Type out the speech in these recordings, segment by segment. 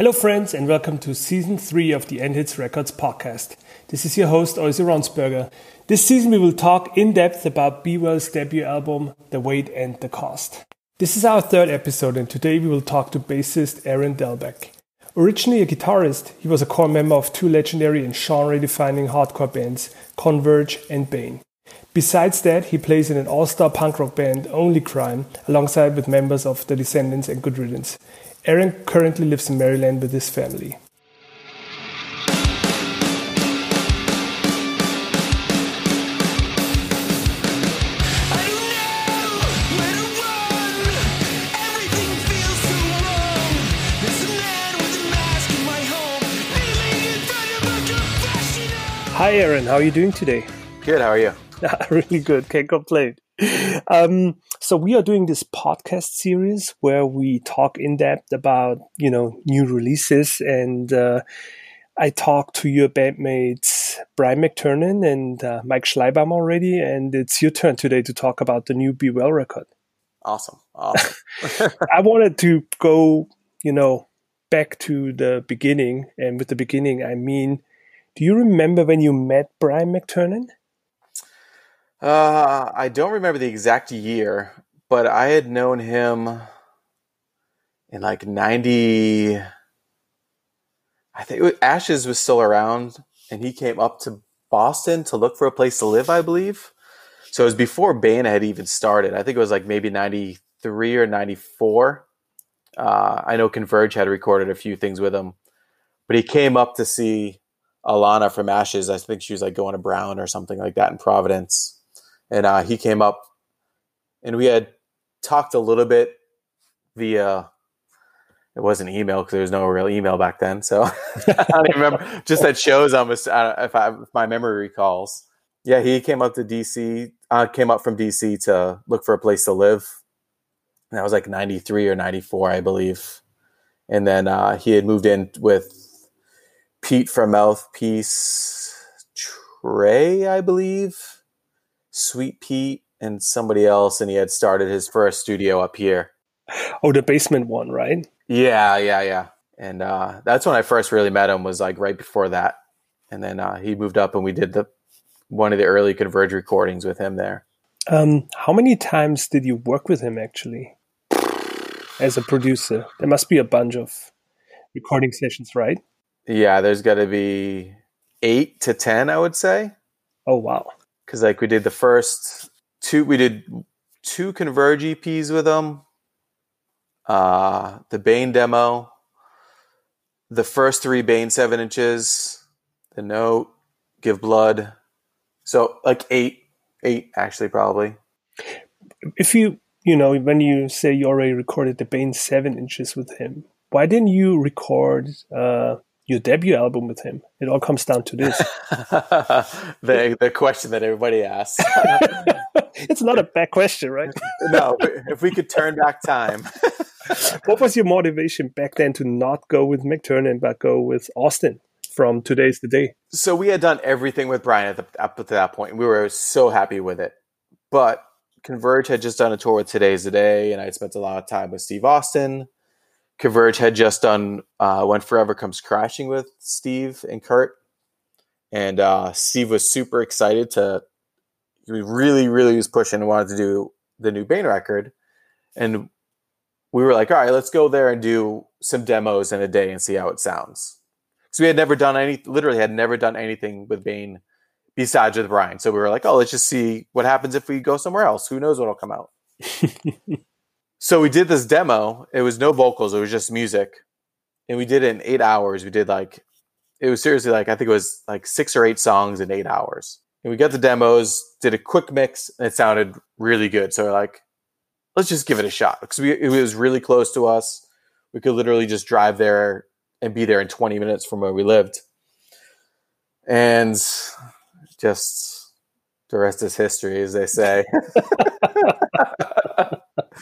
Hello, friends, and welcome to season three of the End Hits Records podcast. This is your host, Oise Ronsberger. This season, we will talk in depth about Be Well's debut album, The Weight and the Cost. This is our third episode, and today we will talk to bassist Aaron Dalbec. Originally a guitarist, he was a core member of two legendary and genre defining hardcore bands, Converge and Bane. Besides that, he plays in an all star punk rock band, Only Crime, alongside with members of The Descendents and Good Riddance. Aaron currently lives in Maryland with his family. Hi, Aaron. How are you doing today? Good. How are you? really good. Can't complain. Um, so we are doing this podcast series where we talk in depth about you know new releases, and uh, I talked to your bandmates Brian McTernan and uh, Mike Schleibaum already, and it's your turn today to talk about the new Be Well record. Awesome. Awesome. I wanted to go, you know, back to the beginning, and with the beginning, I mean do you remember when you met Brian McTernan? Uh, I don't remember the exact year, but I had known him in like 90. I think was, Ashes was still around, and he came up to Boston to look for a place to live, I believe. So it was before Bane had even started. I think it was like maybe 93 or 94. Uh, I know Converge had recorded a few things with him, but he came up to see Alana from Ashes. I think she was like going to Brown or something like that in Providence. And uh, he came up and we had talked a little bit via, it wasn't email because there was no real email back then. So I don't even remember. Just at shows, uh, if, I, if my memory recalls. Yeah, he came up to DC, uh, came up from DC to look for a place to live. And that was like 93 or 94, I believe. And then uh, he had moved in with Pete from Mouthpiece, Trey, I believe, Sweet Pete, and somebody else, and he had started his first studio up here. Oh, the basement one, right? Yeah, yeah, yeah. And uh, that's when I first really met him. Was like right before that, and then uh, he moved up, and we did the one of the early Converge recordings with him there. Um, how many times did you work with him actually as a producer? There must be a bunch of recording sessions, right? Yeah, there's got to be eight to ten, I would say. Oh wow! Because like we did the first two, we did two Converge EPs with them. Uh, the Bane demo, the first three Bane seven inches, the Note, Give Blood. So like eight, eight actually probably. If you you know when you say you already recorded the Bane seven inches with him, why didn't you record? Uh, your debut album with him. It all comes down to this. the the question that everybody asks. it's not a bad question, right? no, if we could turn back time. what was your motivation back then to not go with McTernan but go with Austin from Today's the Day? So we had done everything with Brian at the, up to that point. We were so happy with it. But Converge had just done a tour with Today's the Day, and I spent a lot of time with Steve Austin Converge had just done uh, When Forever Comes Crashing with Steve and Kurt. And uh, Steve was super excited to, he really, really was pushing and wanted to do the new Bane record. And we were like, all right, let's go there and do some demos in a day and see how it sounds. Because we had never done any, literally had never done anything with Bane besides with Brian. So we were like, oh, let's just see what happens if we go somewhere else. Who knows what'll come out. So we did this demo. It was no vocals, it was just music. And we did it in eight hours. We did like, it was seriously like, I think it was like six or eight songs in eight hours. And we got the demos, did a quick mix, and it sounded really good. So we're like, let's just give it a shot. Because we, it was really close to us. We could literally just drive there and be there in 20 minutes from where we lived. And just the rest is history, as they say.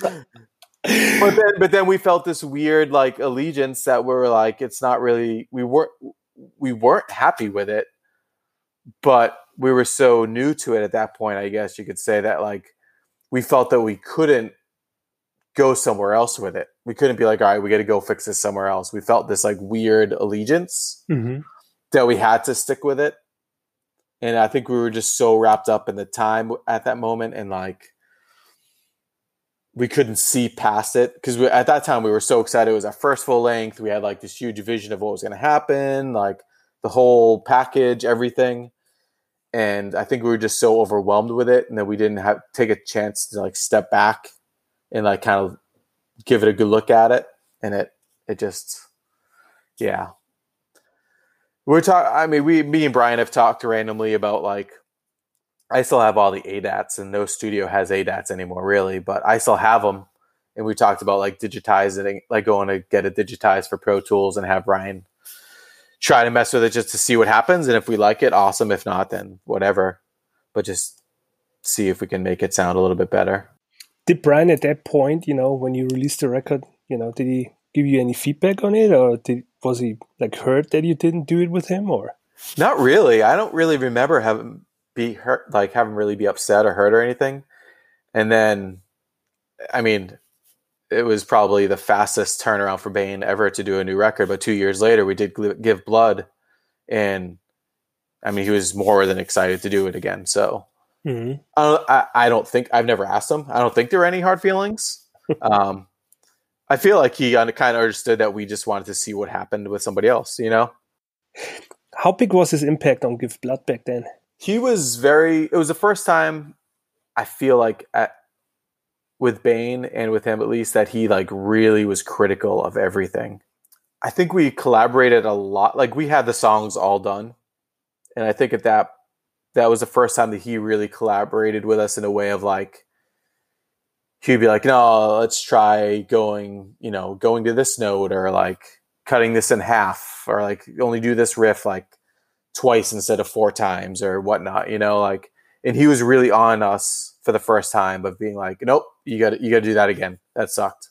but then but then we felt this weird like allegiance that we were like it's not really we weren't we weren't happy with it but we were so new to it at that point i guess you could say that like we felt that we couldn't go somewhere else with it we couldn't be like, all right, we got to go fix this somewhere else. We felt this like weird allegiance Mm-hmm. that we had to stick with it. And I think we were just so wrapped up in the time at that moment and like we couldn't see past it because at that time we were so excited. It was our first full length. We had like this huge vision of what was going to happen, like the whole package, everything. And I think we were just so overwhelmed with it, and that we didn't have take a chance to like step back and like kind of give it a good look at it. And it it just yeah. We're talking. I mean, we, me and Brian have talked randomly about like I still have all the ADATs, and no studio has ADATs anymore, really. But I still have them, and we talked about like digitizing, like going to get it digitized for Pro Tools, and have Brian try to mess with it just to see what happens. And if we like it, awesome. If not, then whatever. But just see if we can make it sound a little bit better. Did Brian at that point, you know, when you released the record, you know, did he give you any feedback on it, or did was he like hurt that you didn't do it with him, or? Not really. I don't really remember having be hurt, like having really be upset or hurt or anything. And then, I mean, it was probably the fastest turnaround for Bane ever to do a new record. But two years later, we did give blood, and I mean, he was more than excited to do it again. So Mm-hmm. I don't, I, I don't think I've never asked him. I don't think there were any hard feelings. um, I feel like he kind of understood that we just wanted to see what happened with somebody else. You know. How big was his impact on Give Blood back then? He was very it was the first time i feel like at, with bane and with him at least that he like really was critical of everything. I think we collaborated a lot like we had the songs all done. And i think at that that was the first time that he really collaborated with us in a way of like he'd be like no let's try going you know going to this note or like cutting this in half or like only do this riff like twice instead of four times or whatnot, you know, like, and he was really on us for the first time of being like, nope, you got to, you got to do that again. That sucked.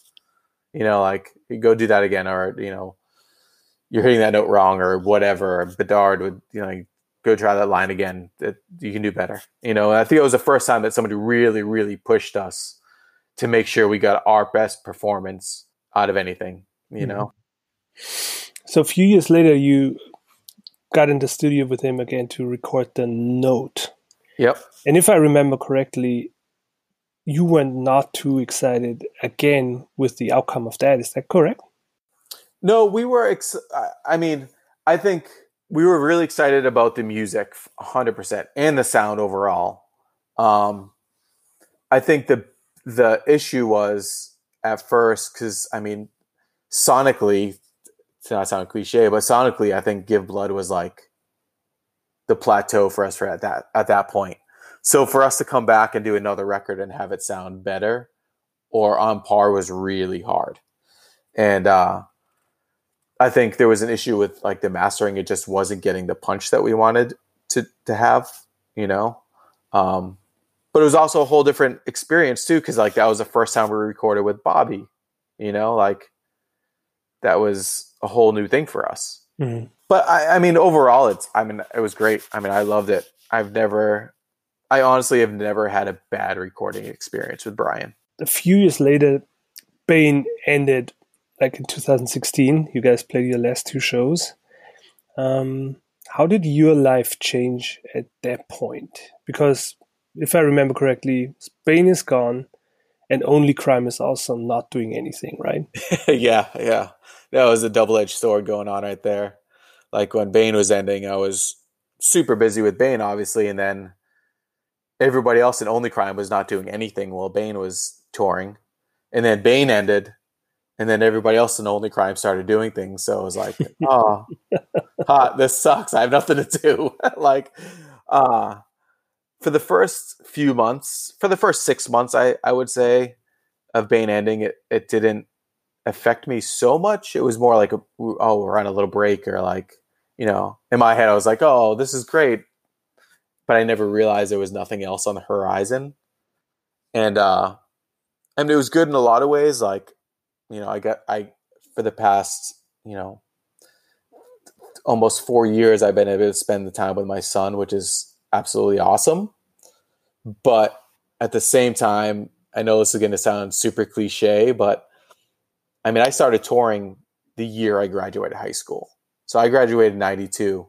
You know, like go do that again, or, you know, you're hitting that note wrong or whatever. Or Bedard would, you know, go try that line again. That you can do better. You know, and I think it was the first time that somebody really, really pushed us to make sure we got our best performance out of anything, you Mhm. know? So a few years later, you got in the studio with him again to record the note. Yep. And if I remember correctly, you were not too excited again with the outcome of that. Is that correct? No, we were. Ex- I- I mean, I think we were really excited about the music, hundred percent, and the sound overall. Um, I think the the issue was at first because I mean, sonically, to not sound cliche, but sonically, I think "Give Blood" was like the plateau for us for at that at that point. So for us to come back and do another record and have it sound better or on par was really hard, and uh, I think there was an issue with like the mastering; it just wasn't getting the punch that we wanted to to have, you know. Um, but it was also a whole different experience too, because like that was the first time we recorded with Bobby, you know, like that was a whole new thing for us. Mhm. But I, I mean, overall, it's I mean, it was great. I mean, I loved it. I've never, I honestly have never had a bad recording experience with Brian. A few years later, Bane ended like in 2016. You guys played your last two shows. Um, how did your life change at that point? Because if I remember correctly, Bane is gone, and Only Crime is also not doing anything, right? yeah, yeah. That was a double edged sword going on right there. Like when Bane was ending, I was super busy with Bane, obviously, and then everybody else in Only Crime was not doing anything while Bane was touring. And then Bane ended, and then everybody else in Only Crime started doing things. So it was like, oh, ha, this sucks. I have nothing to do. like, uh, for the first few months, for the first six months, I, I would say, of Bane ending, it, it didn't affect me so much. It was more like, a, oh, we're on a little break, or like, you know, in my head, I was like, oh, this is great. But I never realized there was nothing else on the horizon. And, uh, mean, it was good in a lot of ways. Like, you know, I got, I, for the past, you know, almost four years, I've been able to spend the time with my son, which is absolutely awesome. But at the same time, I know this is going to sound super cliche, but I mean, I started touring the year I graduated high school. So I graduated in 92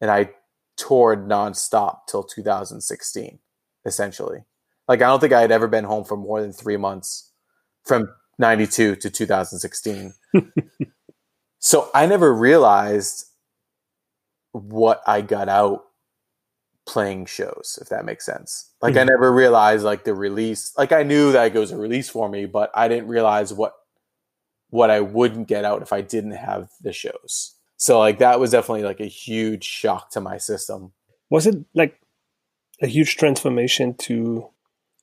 and I toured nonstop till 2016, essentially. Like, I don't think I had ever been home for more than three months from 92 to 2016. so I never realized what I got out playing shows, if that makes sense. Like mm-hmm. I never realized like the release. Like I knew that it was a release for me, but I didn't realize what what I wouldn't get out if I didn't have the shows. So like that was definitely like a huge shock to my system. Was it like a huge transformation to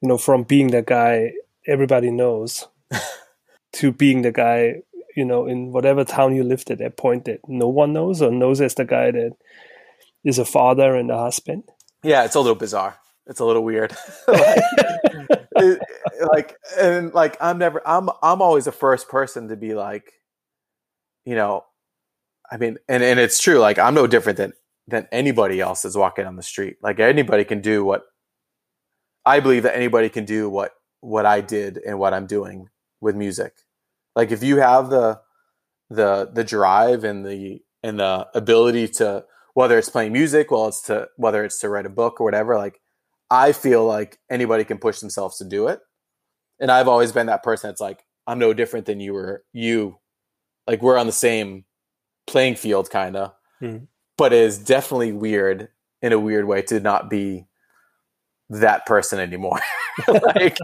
you know from being the guy everybody knows to being the guy you know in whatever town you lived at that point that no one knows or knows as the guy that is a father and a husband. Yeah, it's a little bizarre. It's a little weird. like, it, like, and like, I'm never, I'm, I'm always the first person to be like, you know, I mean, and, and it's true. Like, I'm no different than, than anybody else that's walking on the street. Like, anybody can do what I believe that anybody can do what, what I did and what I'm doing with music. Like, if you have the, the, the drive and the, and the ability to, whether it's playing music, well, it's to whether it's to write a book or whatever. Like I feel like anybody can push themselves to do it, and I've always been that person that's like I'm no different than you were you, like we're on the same playing field, kind of. Mm. But it is definitely weird in a weird way to not be that person anymore. like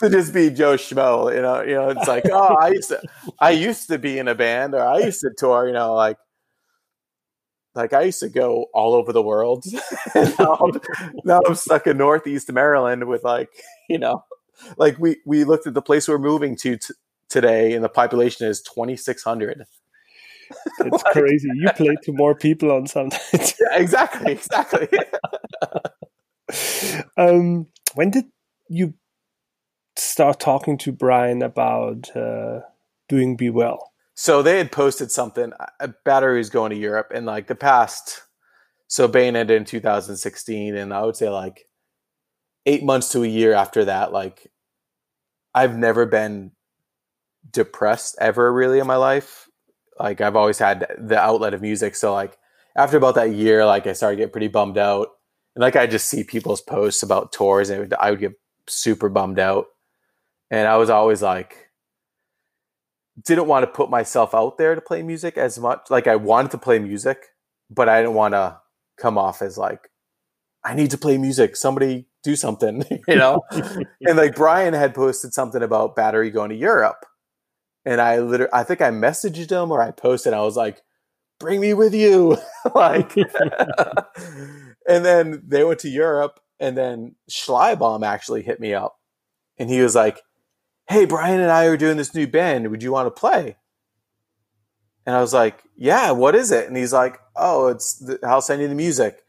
to just be Joe Schmo, you know, you know, it's like, oh, I used to I used to be in a band or I used to tour, you know, like like I used to go all over the world. now, I'm, now, I'm, stuck in Northeast Maryland with like, you know, like we we looked at the place we're moving to t- today, and the population is 2,600. It's like, crazy. You play to more people on some nights. yeah, exactly, exactly. um, when did you start talking to Brian about uh, doing Be Well? So they had posted something uh, uh, a battery was going to europe in like the past so Bane ended in 2016 and i would say like eight months to a year after that like i've never been depressed ever really in my life. Like i've always had the outlet of music so like after about that year like i started getting pretty bummed out. And like i just see people's posts about tours and i would get super bummed out. And i was always like didn't want to put myself out there to play music as much. Like I wanted to play music, but I didn't want to come off as like, I need to play music. Somebody do something, you know? and like Brian had posted something about battery going to Europe. And I literally, I think I messaged him or I posted, I was like, bring me with you. like, and then they went to Europe and then Schleibaum actually hit me up and he was like, hey, Brian and I are doing this new band. Would you want to play? And I was like, yeah, what is it? And he's like, oh, it's the, I'll send you the music.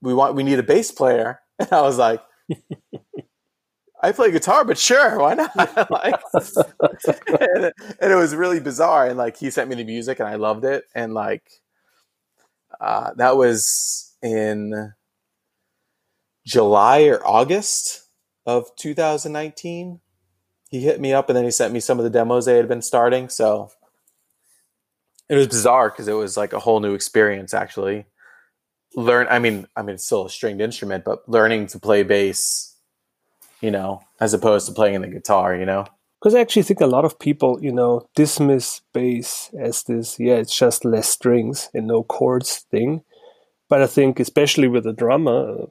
We want, we need a bass player. And I was like, I play guitar, but sure, why not? like, and, and, it was really bizarre. And like, he sent me the music and I loved it. And like, uh, that was in July or August of 2019 he hit me up and then he sent me some of the demos they had been starting. So it was bizarre because it was like a whole new experience actually. Learn I mean I mean it's still a stringed instrument, but learning to play bass, you know, as opposed to playing the guitar, you know. Because I actually think a lot of people, you know, dismiss bass as this, yeah, it's just less strings and no chords thing. But I think, especially with a drummer,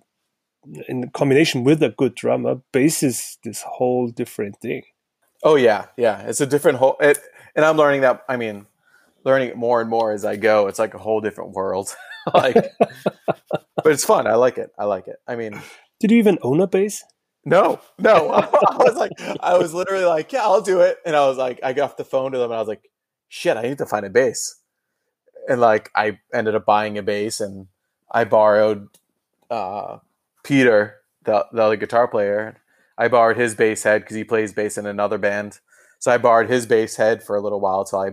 in combination with a good drummer, bass is this whole different thing. Oh yeah, yeah, it's a different whole. It, and I'm learning that. I mean, learning it more and more as I go. It's like a whole different world. like, but it's fun. I like it. I like it. I mean, did you even own a bass? No, no. I was like, I was literally like, yeah, I'll do it. And I was like, I got off the phone to them, and I was like, shit, I need to find a bass. And like, I ended up buying a bass, and I borrowed uh, Peter, the, the other guitar player, I borrowed his bass head because he plays bass in another band. So I borrowed his bass head for a little while till I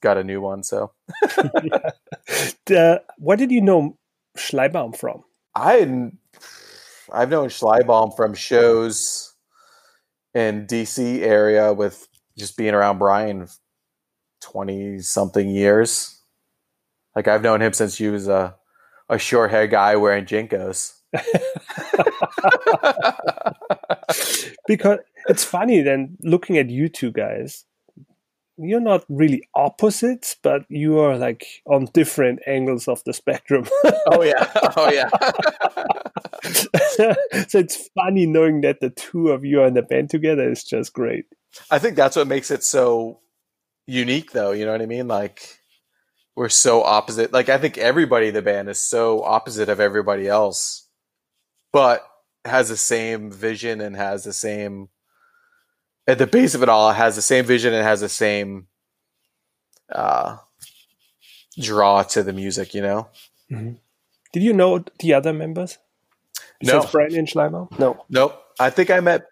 got a new one. So, uh, what did you know Schleibaum from? I I've known Schleibaum from shows in DC area with just being around Brian 20 something years. Like I've known him since he was a, a short haired guy wearing JNCOs. because it's funny then looking at you two guys, you're not really opposites, but you are like on different angles of the spectrum. oh yeah. Oh yeah. so it's funny knowing that the two of you are in the band together is just great. I think that's what makes it so unique though, you know what I mean? Like we're so opposite. Like I think everybody in the band is so opposite of everybody else, but has the same vision and has the same at the base of it all has the same vision and has the same uh draw to the music, you know? Mm-hmm. Did you know the other members? Besides no. Brian and Schleimer? No. Nope. I think I met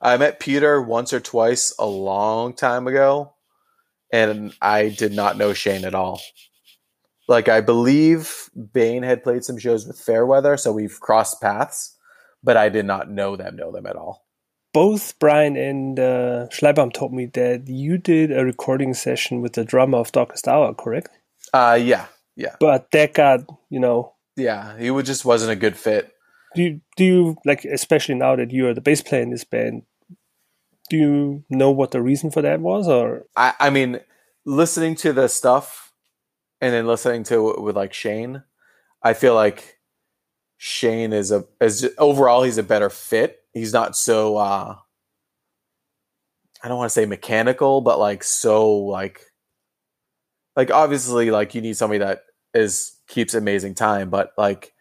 I met Peter once or twice a long time ago, and I did not know Shane at all. Like I believe Bane had played some shows with Fairweather, so we've crossed paths, but I did not know them, know them at all. Both Brian and uh, Schleibaum told me that you did a recording session with the drummer of Darkest Hour, correct? Uh, yeah, yeah. But that got, you know, yeah, he just wasn't a good fit. Do you, do you like, especially now that you are the bass player in this band? Do you know what the reason for that was, or I, I mean, listening to the stuff and then listening to it with like Shane, I feel like Shane is a as overall he's a better fit. He's not so uh I don't want to say mechanical, but like so like like obviously like you need somebody that is keeps amazing time, but like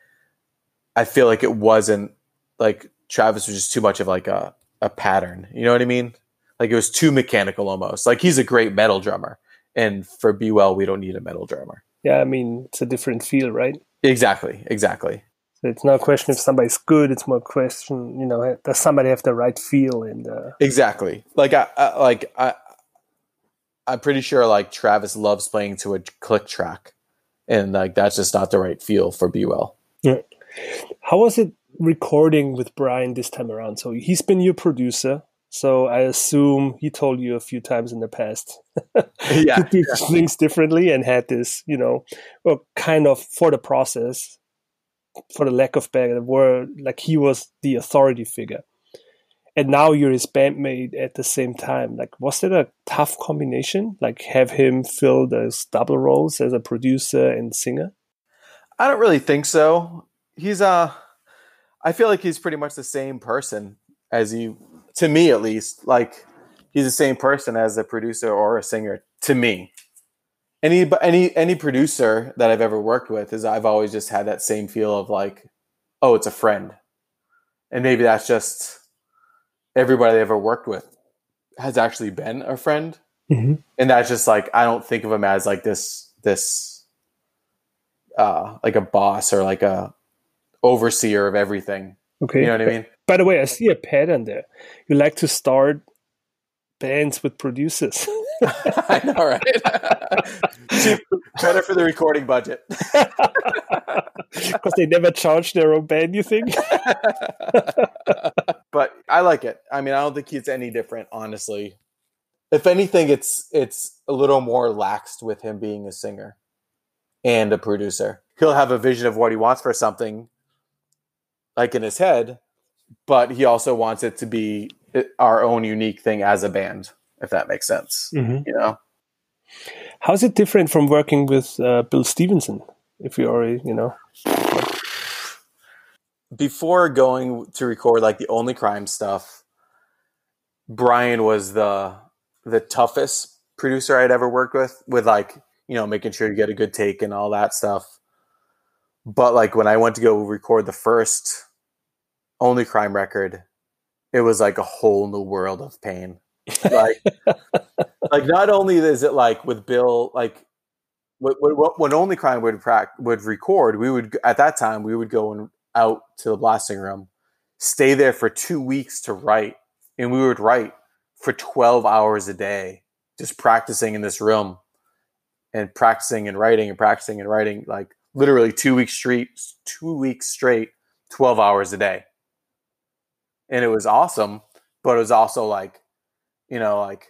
I feel like it wasn't like Travis was just too much of like a a pattern. You know what I mean? Like it was too mechanical almost. Like he's a great metal drummer, and for Be Well, we don't need a metal drummer. Yeah, I mean it's a different feel, right? Exactly, exactly. So it's not a question if somebody's good; it's more a question, you know, does somebody have the right feel and uh... exactly. Like I, I like I, I'm pretty sure like Travis loves playing to a click track, and like that's just not the right feel for Be Well. Yeah. How was it recording with Brian this time around? So he's been your producer. So I assume he told you a few times in the past yeah, to do yeah. things differently and had this, you know, well, kind of for the process, for the lack of better word, like he was the authority figure. And now you're his bandmate at the same time. Like, was that a tough combination? Like, have him fill those double roles as a producer and singer? I don't really think so. He's uh I feel like he's pretty much the same person as you to me at least. Like he's the same person as a producer or a singer to me. Any any any producer that I've ever worked with is I've always just had that same feel of like, oh, it's a friend. And maybe that's just everybody I ever worked with has actually been a friend. Mm-hmm. And that's just like I don't think of him as like this this uh like a boss or like a overseer of everything. Okay. You know what I mean? By the way, I see a pattern there. You like to start bands with producers. I know, right? Better for the recording budget. Because they never charge their own band, you think? but I like it. I mean, I don't think it's any different, honestly. If anything, it's it's a little more laxed with him being a singer and a producer. He'll have a vision of what he wants for something, like in his head, but he also wants it to be our own unique thing as a band, if that makes sense. Mhm. You know, How's it different from working with uh, Bill Stevenson? If you already, you know, before going to record like the only crime stuff, Brian was the the toughest producer I'd ever worked with, with like you know making sure you get a good take and all that stuff. But like when I went to go record the first only crime record, it was like a whole new world of pain. Like, like not only is it like with Bill, like when, only crime would prac- would record, we would at that time we would go and out to the blasting room, stay there for two weeks to write, and we would write for twelve hours a day, just practicing in this room, and practicing and writing and practicing and writing, like literally two weeks straight, two weeks straight, twelve hours a day, and it was awesome, but it was also like, you know, like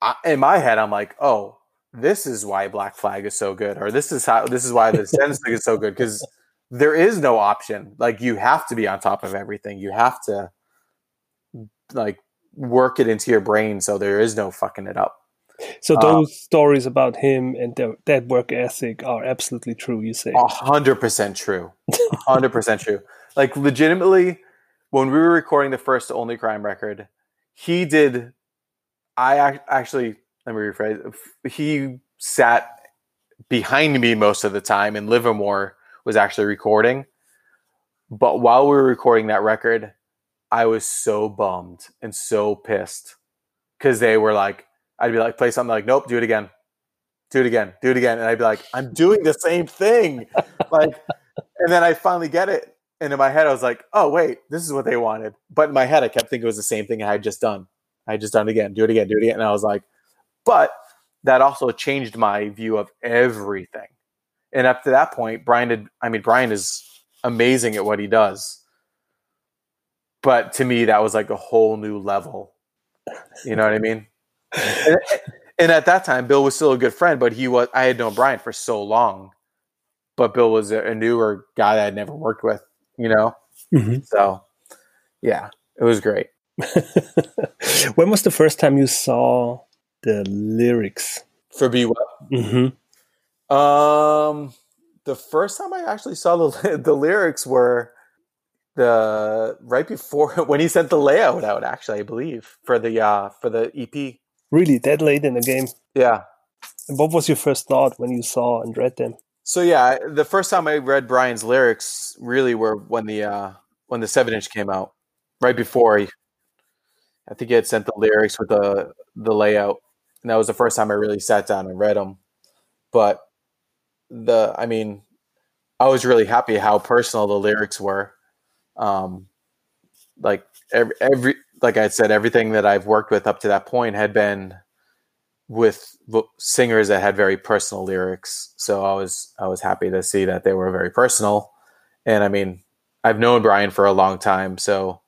I, in my head, I'm like, oh, this is why Black Flag is so good, or this is how this is why the Sens thing is so good because there is no option. Like you have to be on top of everything. You have to like work it into your brain, so there is no fucking it up. So those uh, stories about him and that work ethic are absolutely true. You say a hundred percent true, hundred percent true. Like legitimately, when we were recording the first Only Crime record, he did. I actually let me rephrase. He sat behind me most of the time, and Livermore was actually recording. But while we were recording that record, I was so bummed and so pissed because they were like, I'd be like, play something like, nope, do it again, do it again, do it again, and I'd be like, I'm doing the same thing, like, and then I finally get it, and in my head I was like, oh wait, this is what they wanted, but in my head I kept thinking it was the same thing I had just done. I had just done it again, do it again, do it again, and I was like, but that also changed my view of everything. And up to that point, Brian did. I mean, Brian is amazing at what he does but to me that was like a whole new level you know what i mean and, and, at that time bill was still a good friend but he was i had known brian for so long but bill was a, a newer guy that i'd never worked with you know? Mm-hmm. so yeah it was great. When was the first time you saw the lyrics? For be well? Mm-hmm. um the first time i actually saw the the lyrics were the right before when he sent the layout out actually i believe for the uh for the ep really? That late in the game? Yeah. And what was your first thought when you saw and read them so yeah the first time i read brian's lyrics really were when the uh when the seven inch came out right before he i think he had sent the lyrics with the the layout and that was the first time i really sat down and read them but the i mean i was really happy how personal the lyrics were. Um, like every, every like I said, everything that I've worked with up to that point had been with singers that had very personal lyrics. So I was I was happy to see that they were very personal. And I mean, I've known Brian for a long time, so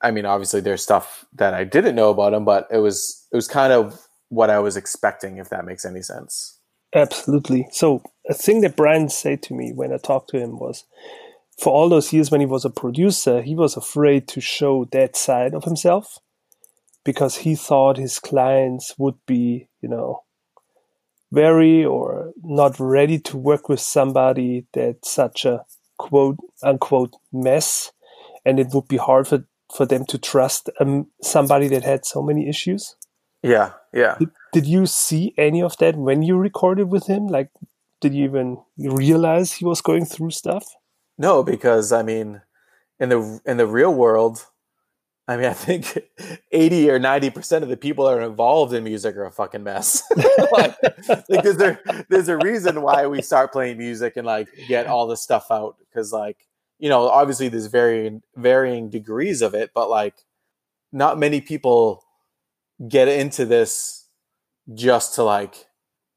I mean, obviously there's stuff that I didn't know about him, but it was it was kind of what I was expecting, if that makes any sense. Absolutely. So a thing that Brian said to me when I talked to him was, for all those years when he was a producer, he was afraid to show that side of himself because he thought his clients would be, you know, very or not ready to work with somebody that's such a quote unquote mess and it would be hard for, for them to trust um, somebody that had so many issues. Yeah, yeah. Did, did you see any of that when you recorded with him? Like, did you even realize he was going through stuff? No, because I mean, in the in the real world, I mean, I think eighty or ninety percent of the people that are involved in music are a fucking mess. like, there, there's a reason why we start playing music and like get all this stuff out. Because like you know, obviously there's varying varying degrees of it, but like not many people get into this just to like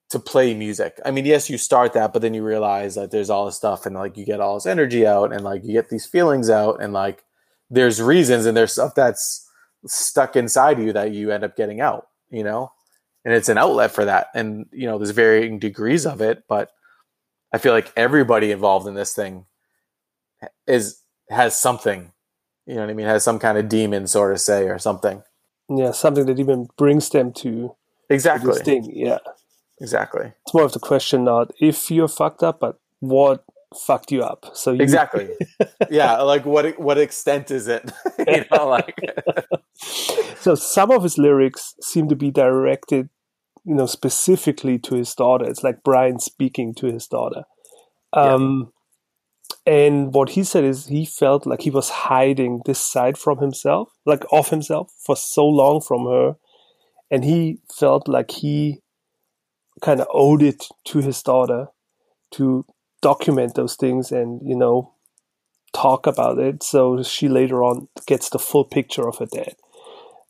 to play music. I mean, yes, you start that, but then you realize that there's all this stuff and like you get all this energy out and like you get these feelings out and like there's reasons and there's stuff that's stuck inside you that you end up getting out, you know? And it's an outlet for that. And, you know, there's varying degrees of it, but I feel like everybody involved in this thing is has something, you know what I mean, has some kind of demon sort of say or something. Yeah, something that even brings them to exactly. To thing. Yeah. Exactly. It's more of the question not if you're fucked up, but what fucked you up. So you... exactly, yeah. Like what what extent is it? you know, like. so some of his lyrics seem to be directed, you know, specifically to his daughter. It's like Brian speaking to his daughter. Um, yeah. And what he said is he felt like he was hiding this side from himself, like of himself, for so long from her, and he felt like he kind of owed it to his daughter to document those things and you know talk about it. So she later on gets the full picture of her dad.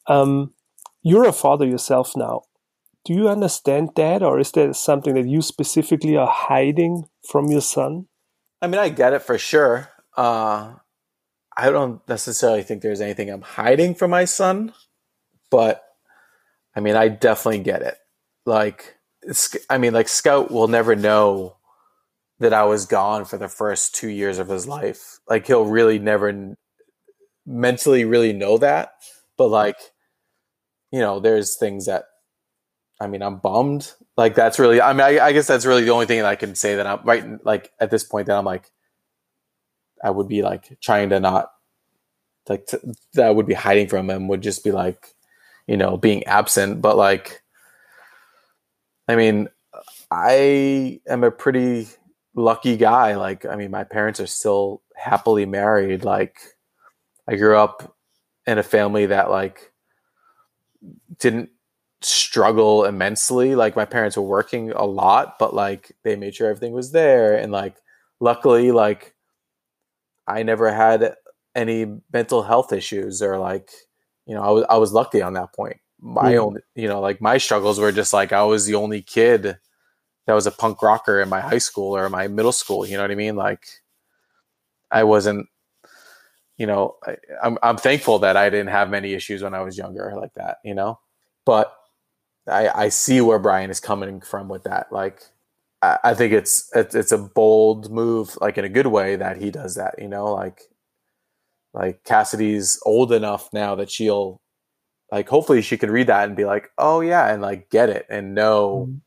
Um, you're a father yourself now. Do you understand that or is there something that you specifically are hiding from your son? I mean i get it for sure. Uh, i don't necessarily think there's anything i'm hiding from my son but I mean, I definitely get it. Like, I mean, like Scout will never know that I was gone for the first two years of his life. Like, he'll really never mentally really know that. But like, you know, there's things that I mean, I'm bummed. Like that's really, I mean, I, I, guess that's really the only thing that I can say that I'm right. Like at this point, that I'm like, I would be like trying to not like to, that I would be hiding from him would just be like, you know, being absent. But like, I mean, I am a pretty lucky guy. Like, I mean, my parents are still happily married. Like, I grew up in a family that like didn't struggle immensely. Like my parents were working a lot, but like they made sure everything was there. And like luckily, like I never had any mental health issues or like, you know, I was I was lucky on that point. My mm. own, you know, like my struggles were just like I was the only kid that was a punk rocker in my high school or my middle school. You know what I mean? Like I wasn't you know, I, I'm I'm thankful that I didn't have many issues when I was younger like that, you know. But I, I see where Brian is coming from with that. Like, I, I think it's, it's it's a bold move, like in a good way, that he does that. You know, like like Cassidy's old enough now that she'll like hopefully she can read that and be like, oh yeah, and like get it and know, mm-hmm.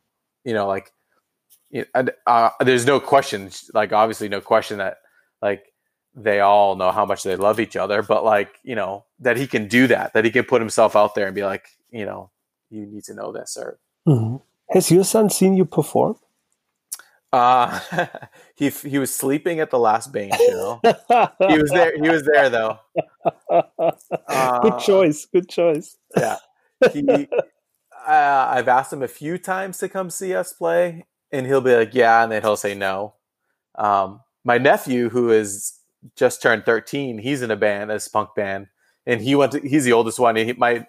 you know, like uh, there's no question, like obviously no question that like they all know how much they love each other, but like you know that he can do that, that he can put himself out there and be like, you know, you need to know this or mm-hmm. has your son seen you perform? Uh he he was sleeping at the last Bane show. He was there he was there though. Uh, good choice good choice. yeah. He uh, i've asked him a few times to come see us play and he'll be like yeah and then he'll say no um my nephew who is just turned 13 he's in a band a punk band and he went to, he's the oldest one he, my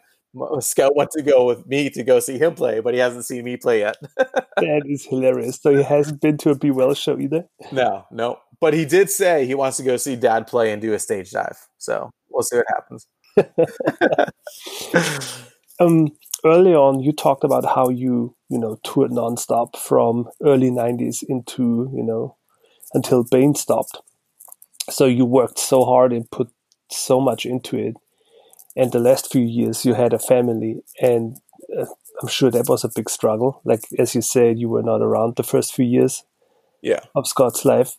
Scout went to go with me to go see him play, but he hasn't seen me play yet. that is hilarious. So he hasn't been to a Be Well show either? No, no. But he did say he wants to go see dad play and do a stage dive. So we'll see what happens. um, early on, you talked about how you, you know, toured nonstop from early 90s into, you know, until Bane stopped. So you worked so hard and put so much into it. And the last few years you had a family and uh, i'm sure that was a big struggle. Like as you said you were not around the first few years yeah. of Scout's life.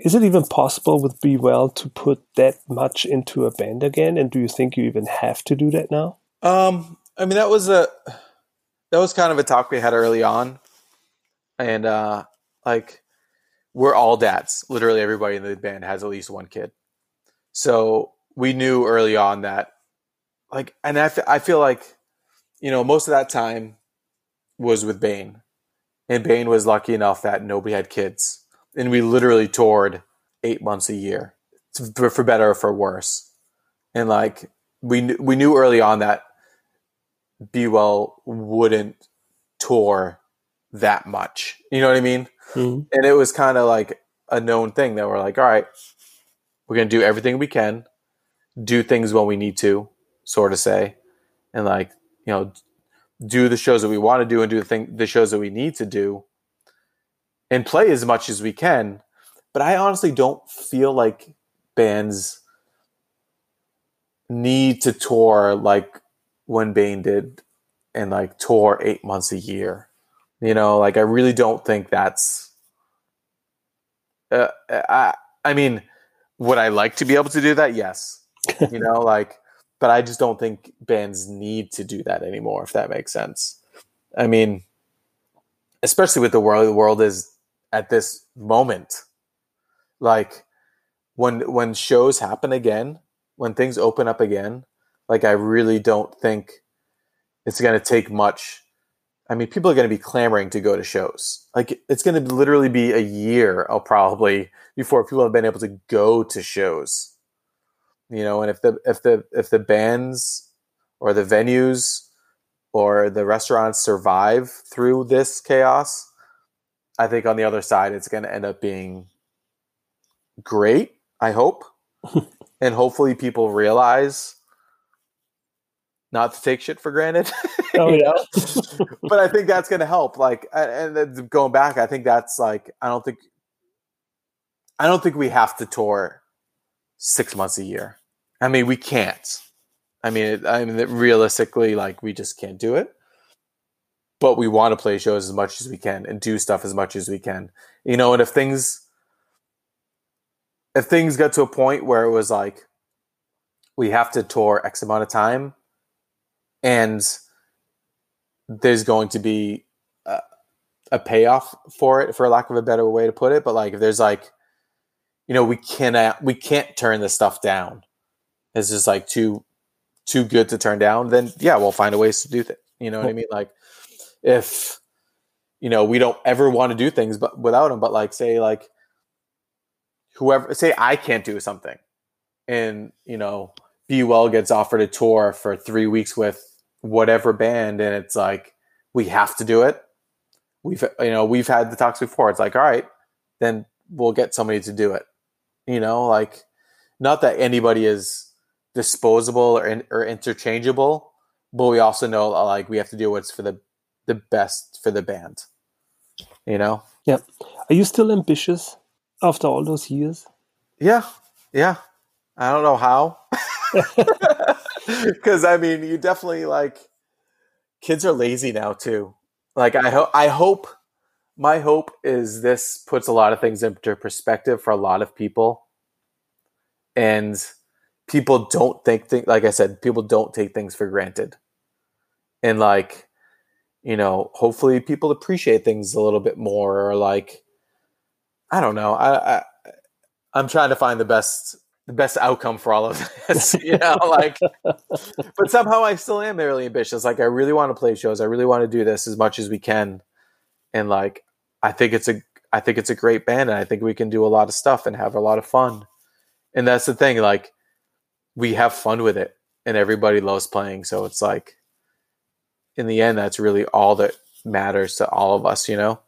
Is it even possible with be well to put that much into a band again? And do you think you even have to do that now? Um i mean that was a that was kind of a talk we had early on and uh like we're all dads literally everybody in the band has at least one kid so we knew early on that, like, and I, f- I feel like, you know, most of that time was with Bane. And Bane was lucky enough that nobody had kids. And we literally toured eight months a year, for, for better or for worse. And like, we, we knew early on that Be Well wouldn't tour that much. You know what I mean? Mm-hmm. And it was kind of like a known thing that we're like, all right, we're going to do everything we can do things when we need to, sort of say, and like you know, do the shows that we want to do and do the thing the shows that we need to do, and play as much as we can. But I honestly don't feel like bands need to tour like when Bane did and like tour eight months a year. You know, like I really don't think that's. Uh, I I mean, would I like to be able to do that? Yes, you know, like, but I just don't think bands need to do that anymore, if that makes sense. I mean, especially with the world, the world is at this moment. Like, when when shows happen again, when things open up again, like I really don't think it's going to take much. I mean, people are going to be clamoring to go to shows. Like it's going to literally be a year, I'll probably before people have been able to go to shows you know and if the if the if the bands or the venues or the restaurants survive through this chaos i think on the other side it's going to end up being great i hope and hopefully people realize not to take shit for granted. Oh, yeah. but I think that's going to help. Like, and going back, I think that's like, I don't think, I don't think we have to tour six months a year. I mean, we can't. I mean, I mean, realistically, like, we just can't do it. But we want to play shows as much as we can and do stuff as much as we can. You know, and if things, if things got to a point where it was like, we have to tour X amount of time, and there's going to be a, a payoff for it, for lack of a better way to put it. But like, if there's like, you know, we cannot, we can't turn this stuff down. It's just like too, too good to turn down. Then yeah, we'll find a ways to do that. You know what I mean? Like, if you know we don't ever want to do things but without them, but like say like whoever say I can't do something, and you know Be Well gets offered a tour for three weeks with whatever band and it's like we have to do it. We've you know we've had the talks before. It's like all right then we'll get somebody to do it. You know like not that anybody is disposable or, or interchangeable but we also know uh, like we have to do what's for the the best for the band. You know? Yeah. Are you still ambitious after all those years? Yeah. Yeah i don't know how. Because I mean, you definitely like kids are lazy now too. Like I hope, I hope, my hope is this puts a lot of things into perspective for a lot of people, and people don't think, think like I said, people don't take things for granted, and like you know, hopefully people appreciate things a little bit more, or like I don't know, I, I I'm trying to find the best the best outcome for all of this, you know, like, but somehow I still am really ambitious. Like, I really want to play shows. I really want to do this as much as we can. And like, I think it's a, I think it's a great band and I think we can do a lot of stuff and have a lot of fun. And that's the thing. Like, we have fun with it and everybody loves playing. So it's like, in the end, that's really all that matters to all of us, you know?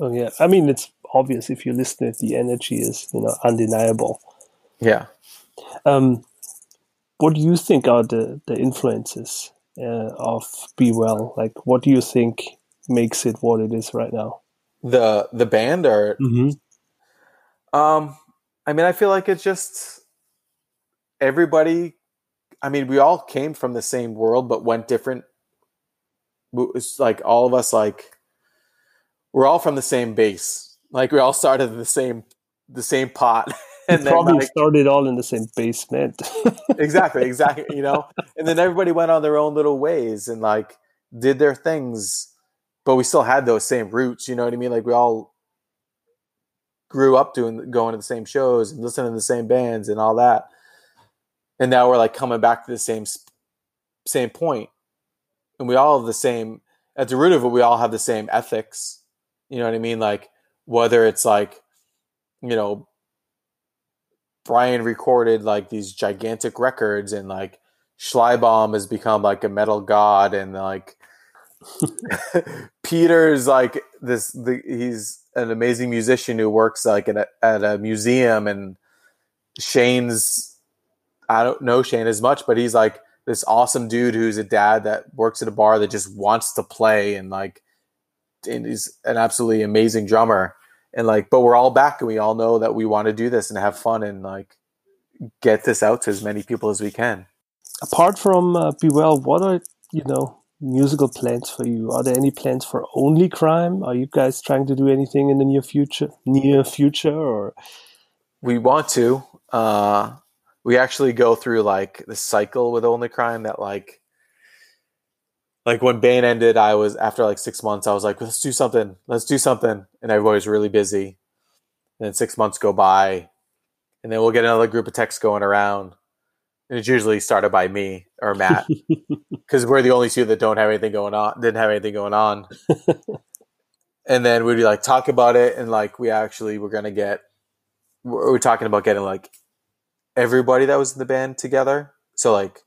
Oh, yeah. I mean, it's obvious if you listen, it, the energy is, you know, undeniable yeah. Um, what do you think are the, the influences uh, of Be Well? Like, what do you think makes it what it is right now? The the band, or mm-hmm. um, I mean, I feel like it's just everybody. I mean, we all came from the same world, but went different. It's like all of us, like we're all from the same base. Like we all started the same the same pot. and probably like, started all in the same basement. exactly, exactly. You know, and then everybody went on their own little ways and like did their things, but we still had those same roots. You know what I mean? Like we all grew up doing going to the same shows and listening to the same bands and all that, and now we're like coming back to the same same point. point, and we all have the same at the root of it. We all have the same ethics. You know what I mean? Like whether it's like you know Brian recorded like these gigantic records and like Schleibaum has become like a metal god and like Peter's like this the, he's an amazing musician who works like at a, at a museum and Shane's I don't know Shane as much but he's like this awesome dude who's a dad that works at a bar that just wants to play and like and he's an absolutely amazing drummer and like but we're all back and we all know that we want to do this and have fun and like get this out to as many people as we can. Apart from uh, be well what are you know musical plans for you? Are there any plans for only crime? Are you guys trying to do anything in the near future near future or? We want to uh we actually go through like the cycle with only crime that like like when Bane ended, I was after like six months, I was like, let's do something, let's do something, and everybody's really busy. And then six months go by, and then we'll get another group of texts going around, and it's usually started by me or Matt because we're the only two that don't have anything going on, didn't have anything going on. and then we'd be like talk about it, and like we actually were gonna get, we're talking about getting like everybody that was in the band together. So like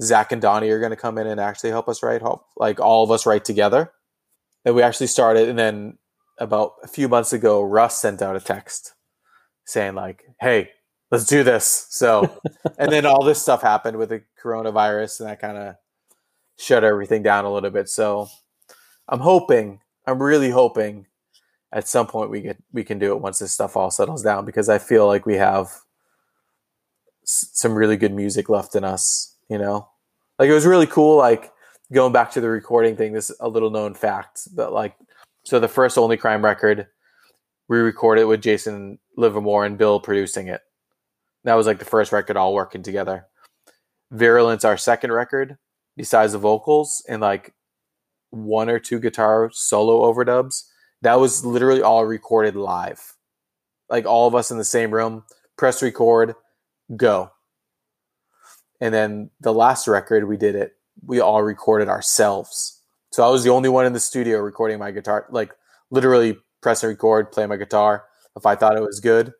Zach and Donnie are going to come in and actually help us write, help, like all of us write together. And we actually started, and then about a few months ago, Russ sent out a text saying like, "Hey, let's do this." So, and then all this stuff happened with the coronavirus, and that kind of shut everything down a little bit. So I'm hoping, I'm really hoping at some point we get we can do it once this stuff all settles down because I feel like we have s- some really good music left in us, you know. Like it was really cool like going back to the recording thing, this a little known fact that like so the first Only Crime record we recorded with Jason Livermore and Bill producing it. That was like the first record all working together. Virulence, our second record, besides the vocals and like one or two guitar solo overdubs, that was literally all recorded live. Like all of us in the same room, press record, go. And then the last record we did it, we all recorded ourselves. So I was the only one in the studio recording my guitar, like literally press and record, play my guitar. If I thought it was good,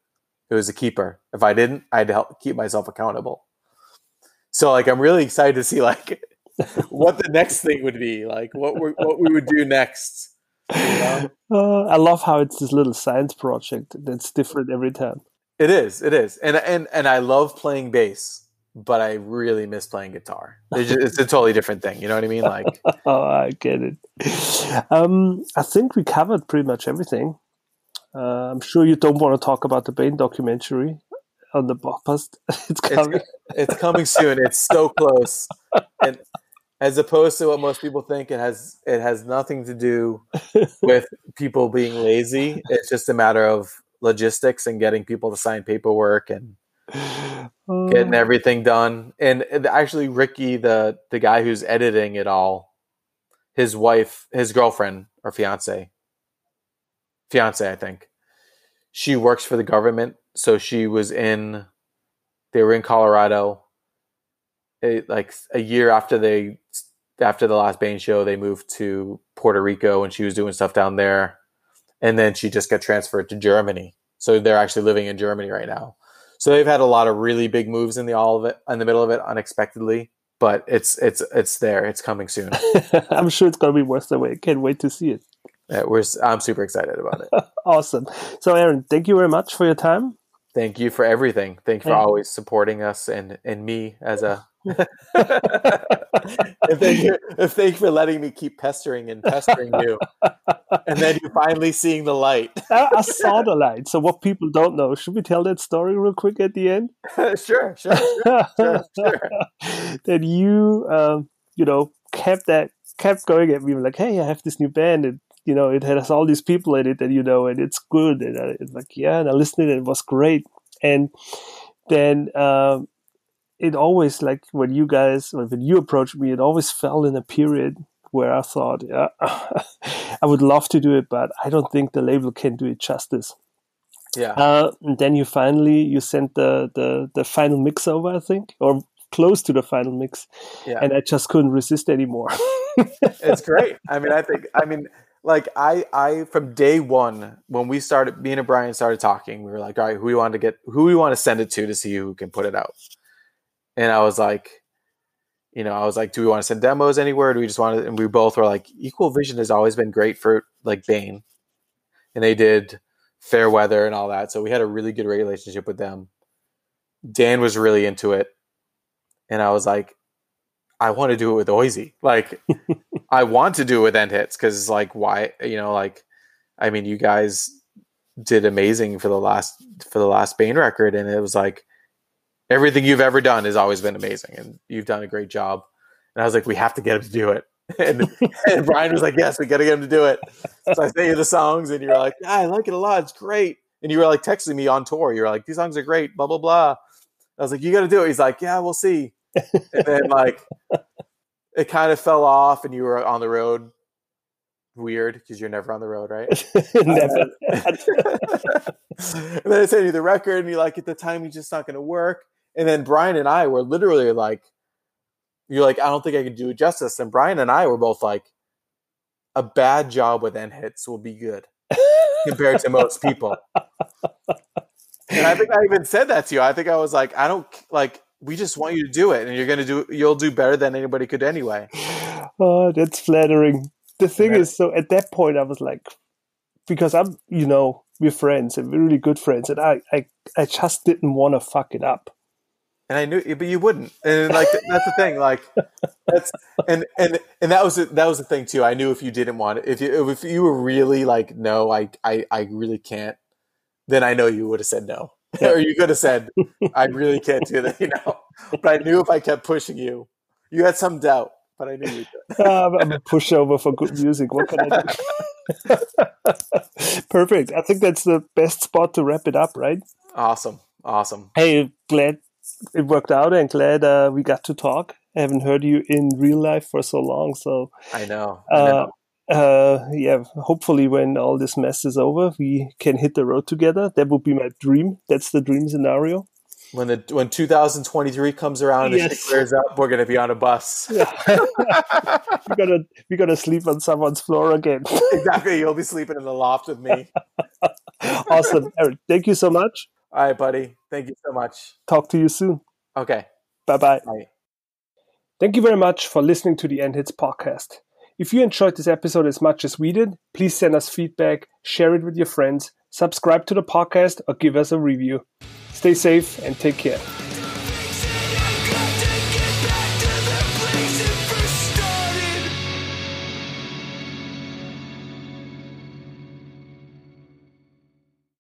it was a keeper. If I didn't, I had to help keep myself accountable. So like I'm really excited to see like what the next thing would be, like what we what we would do next. You know? Uh, I love how it's this little science project that's different every time. It is, it is, and and and I love playing bass, but I really miss playing guitar. It's, just, it's a totally different thing. You know what I mean? Like, oh, I get it. Um, I think we covered pretty much everything. Uh, I'm sure you don't want to talk about the Bane documentary on the podcast. it's coming. It's, it's coming soon. It's so close, and as opposed to what most people think, it has it has nothing to do with people being lazy. It's just a matter of logistics and getting people to sign paperwork and getting oh. everything done. And, and actually, Ricky, the the guy who's editing it all, his wife, his girlfriend or fiance, fiance, I think, she works for the government. So she was in, they were in Colorado. It, like a year after they after the last Bane show, they moved to Puerto Rico and she was doing stuff down there. And then she just got transferred to Germany. So they're actually living in Germany right now. So they've had a lot of really big moves in the all of it in the middle of it unexpectedly. But it's it's it's there. It's coming soon. I'm sure it's gonna be worth the wait. Can't wait to see it. Yeah, we're I'm super excited about it. awesome. So Aaron, thank you very much for your time. Thank you for everything. Thank you for always supporting us and and me as a and thank you, and thank you for letting me keep pestering and pestering you, and then you finally seeing the light. I, I, saw the light. So what people don't know, should we tell that story real quick at the end? sure, sure, sure, sure, sure. that you, um, you know, kept that kept going at me like, hey, I have this new band, and you know, it has all these people in it, and you know, and it's good, and I, it's like, yeah, and I listened, and it was great, and then. Um, it always like when you guys when you approached me it always fell in a period where i thought yeah, i would love to do it but i don't think the label can do it justice. Yeah. Uh, and then you finally you sent the the the final mix over i think or close to the final mix. Yeah. and i just couldn't resist anymore. It's great. I mean i think i mean like I, I from day one when we started, me and Brian started talking, we were like, all right, who we want to get, who we want to send it to to see who can put it out and I was like, you know, I was like, do we want to send demos anywhere? Do we just want to? And we both were like, Equal Vision has always been great for like Bane, and they did Fair Weather and all that, so we had a really good relationship with them. Dan was really into it, and I was like, I want to do it with Oisey. Like, I want to do it with End Hits because, like, why? You know, like, I mean, you guys did amazing for the last for the last Bane record, and it was like everything you've ever done has always been amazing and you've done a great job. And I was like, we have to get him to do it. And, and Brian was like, yes, we got to get him to do it. So I sent you the songs and you're like, yeah, I like it a lot. It's great. And you were like texting me on tour. You're like, these songs are great, blah, blah, blah. I was like, you got to do it. He's like, yeah, we'll see. And then like, it kind of fell off and you were on the road. Weird because you're never on the road, right? never. and then I sent you the record and you're like, at the time, you're just not going to work. And then Brian and I were literally like, you're like, I don't think I can do it justice. And Brian and I were both like, a bad job with end hits will be good compared to most people. And I think I even said that to you. I think I was like, I don't like, we just want you to do it and you're going to do, you'll do better than anybody could anyway. Oh, that's flattering. The thing yeah. is, so at that point, I was like, because I'm, you know, we're friends and we're really good friends. And I, I, I just didn't want to fuck it up. And I knew, but you wouldn't. And like that's the thing, like that's and and and that was the, that was the thing too. I knew if you didn't want it, if you if you were really like, no, I I I really can't, then I know you would have said no, or you could have said, I really can't do that, you know. But I knew if I kept pushing you, you had some doubt, but I knew you could. Um, I'm a pushover for good music. What can I do? Perfect. I think that's the best spot to wrap it up, right? Awesome, awesome. Hey, glad it worked out and glad uh, we got to talk. I haven't heard you in real life for so long, so I know. I know. Uh, uh, yeah, hopefully when all this mess is over, we can hit the road together. That would be my dream. That's the dream scenario. When the when 2023 comes around and yes. the clears up, we're gonna be on a bus. Yeah. we're gonna we're gonna sleep on someone's floor again. exactly. You'll be sleeping in the loft with me. awesome, Eric. Thank you so much. All right, buddy. Thank you so much. Talk to you soon. Okay. Bye-bye. Bye. Thank you very much for listening to the End Hits podcast. If you enjoyed this episode as much as we did, please send us feedback, share it with your friends, subscribe to the podcast, or give us a review. Stay safe and take care.